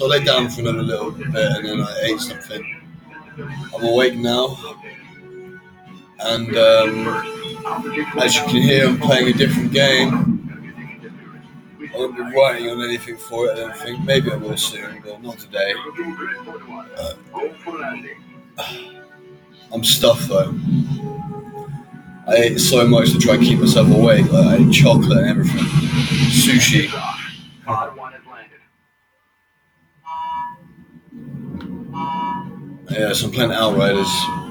So I lay down for another little bit and then I ate something. I'm awake now. And um, as you can hear, I'm playing a different game. I won't be writing on anything for it, I don't think. Maybe I will soon, but not today. Uh, I'm stuffed though. I ate so much to try and keep myself awake. Like, I ate chocolate and everything. Sushi. Yeah, so I'm playing Outriders.